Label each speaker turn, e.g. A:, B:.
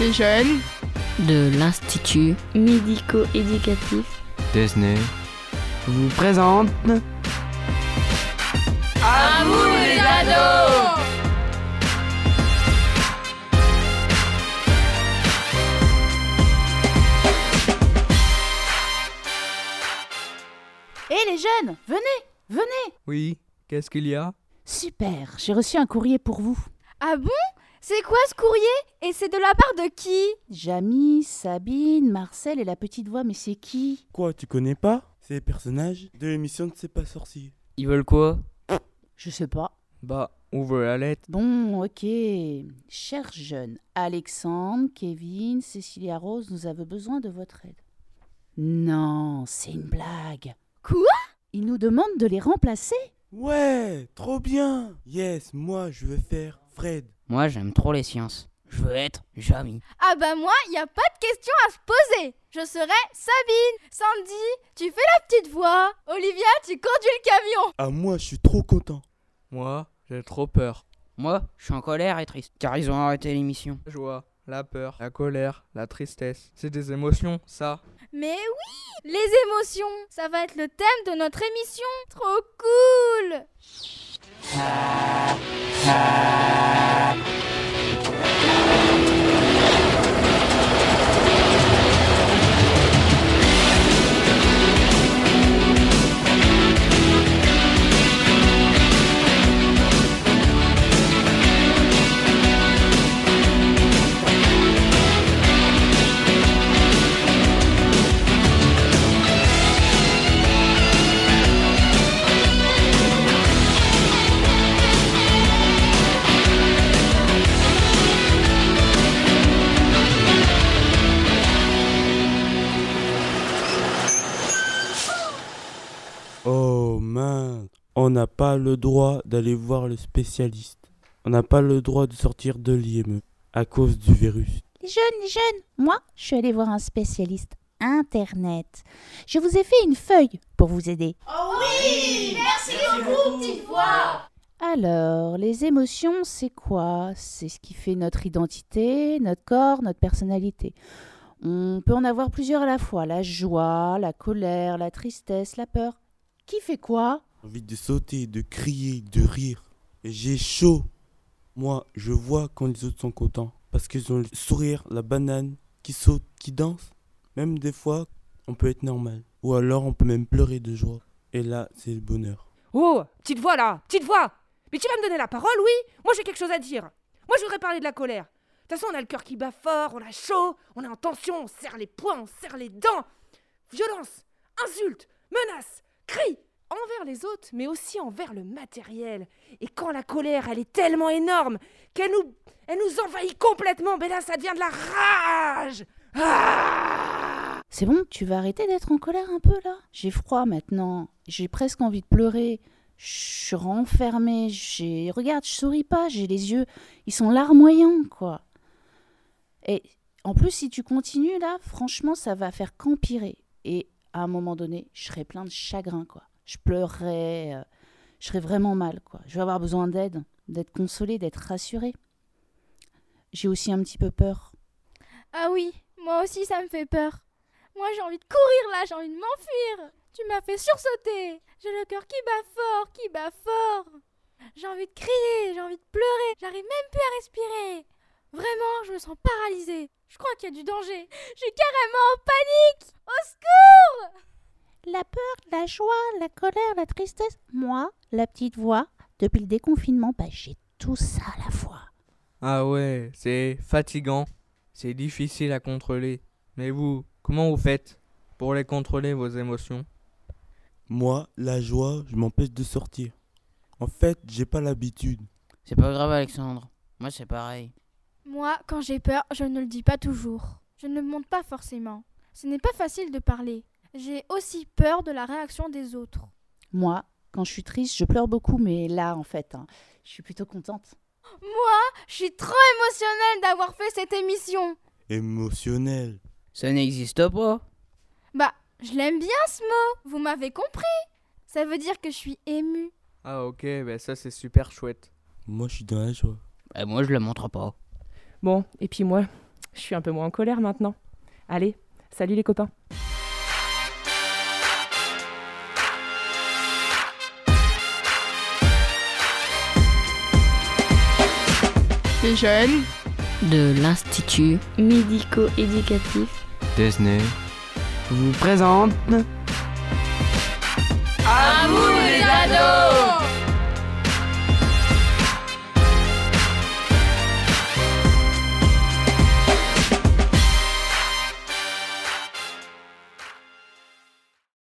A: Les jeunes.
B: De l'Institut
C: médico-éducatif.
D: Disney.
E: Vous présente.
A: À vous les ados.
F: Hé les jeunes, venez, venez.
D: Oui, qu'est-ce qu'il y a?
F: Super, j'ai reçu un courrier pour vous.
G: Ah bon? C'est quoi ce courrier? Et c'est de la part de qui?
F: Jamie, Sabine, Marcel et la petite voix, mais c'est qui?
H: Quoi, tu connais pas? C'est les personnages de l'émission de C'est pas sorcier.
D: Ils veulent quoi?
F: Je sais pas.
D: Bah, ouvre la lettre.
F: Bon, ok. Chers jeunes, Alexandre, Kevin, Cécilia Rose, nous avons besoin de votre aide. Non, c'est une blague.
G: Quoi?
F: Ils nous demandent de les remplacer
H: Ouais, trop bien Yes, moi je veux faire Fred.
B: Moi, j'aime trop les sciences. Je veux être Jamie.
G: Ah bah moi, y a pas de question à se poser. Je serai Sabine. Sandy, tu fais la petite voix. Olivia, tu conduis le camion.
H: Ah, moi je suis trop content.
D: Moi, j'ai trop peur.
B: Moi, je suis en colère et triste, car ils ont arrêté l'émission.
D: La joie, la peur, la colère, la tristesse. C'est des émotions, ça.
G: Mais oui, les émotions, ça va être le thème de notre émission. Trop cool.
H: Oh on n'a pas le droit d'aller voir le spécialiste. On n'a pas le droit de sortir de l'IME à cause du virus.
F: Les jeunes, les jeunes, moi, je suis allée voir un spécialiste Internet. Je vous ai fait une feuille pour vous aider.
G: Oh oui, merci beaucoup, petite voix.
F: Alors, les émotions, c'est quoi? C'est ce qui fait notre identité, notre corps, notre personnalité. On peut en avoir plusieurs à la fois. La joie, la colère, la tristesse, la peur. Qui fait quoi?
H: Envie de sauter, de crier, de rire. Et j'ai chaud. Moi, je vois quand les autres sont contents. Parce qu'ils ont le sourire, la banane, qui saute, qui danse. Même des fois, on peut être normal. Ou alors, on peut même pleurer de joie. Et là, c'est le bonheur.
I: Oh, petite voix là, petite voix Mais tu vas me donner la parole, oui Moi j'ai quelque chose à dire. Moi je voudrais parler de la colère. De toute façon, on a le cœur qui bat fort, on a chaud, on est en tension, on serre les poings, on serre les dents. Violence, insultes, menaces, cris envers les autres, mais aussi envers le matériel. Et quand la colère, elle est tellement énorme qu'elle nous, elle nous envahit complètement, ben là, ça devient de la rage. Ah
F: C'est bon, tu vas arrêter d'être en colère un peu là? J'ai froid maintenant. J'ai presque envie de pleurer. Je suis renfermée. J'ai... Regarde, je souris pas. J'ai les yeux. Ils sont larmoyants, quoi. Et en plus, si tu continues là, franchement, ça va faire qu'empirer. Et à un moment donné, je serai plein de chagrin, quoi. Je pleurerai. euh, je serai vraiment mal, quoi. Je vais avoir besoin d'aide, d'être consolée, d'être rassurée. J'ai aussi un petit peu peur.
G: Ah oui, moi aussi ça me fait peur. Moi j'ai envie de courir là, j'ai envie de m'enfuir. Tu m'as fait sursauter. J'ai le cœur qui bat fort, qui bat fort. J'ai envie de crier, j'ai envie de pleurer. J'arrive même plus à respirer. Vraiment, je me sens paralysée. Je crois qu'il y a du danger. Je suis carrément en panique. Au secours
F: La peur, la joie, la colère, la tristesse. Moi, la petite voix, depuis le déconfinement, bah, j'ai tout ça à la fois.
D: Ah ouais, c'est fatigant. C'est difficile à contrôler. Mais vous, comment vous faites pour les contrôler, vos émotions?
H: Moi, la joie, je m'empêche de sortir. En fait, j'ai pas l'habitude.
B: C'est pas grave, Alexandre. Moi, c'est pareil.
G: Moi, quand j'ai peur, je ne le dis pas toujours. Je ne le montre pas forcément. Ce n'est pas facile de parler. J'ai aussi peur de la réaction des autres.
F: Moi, quand je suis triste, je pleure beaucoup, mais là, en fait, hein, je suis plutôt contente.
G: Moi, je suis trop émotionnelle d'avoir fait cette émission.
H: Émotionnel.
B: Ça n'existe pas.
G: Bah, je l'aime bien ce mot. Vous m'avez compris. Ça veut dire que je suis émue.
D: Ah ok, ben ça c'est super chouette.
H: Moi, je suis dans la joie.
B: Bah, moi, je le montre pas.
I: Bon, et puis moi,
J: Je suis un peu moins en colère maintenant. Allez, salut les copains.
A: Jeunes.
C: De l'Institut médico-éducatif.
E: Disney. Vous présente.
A: Amour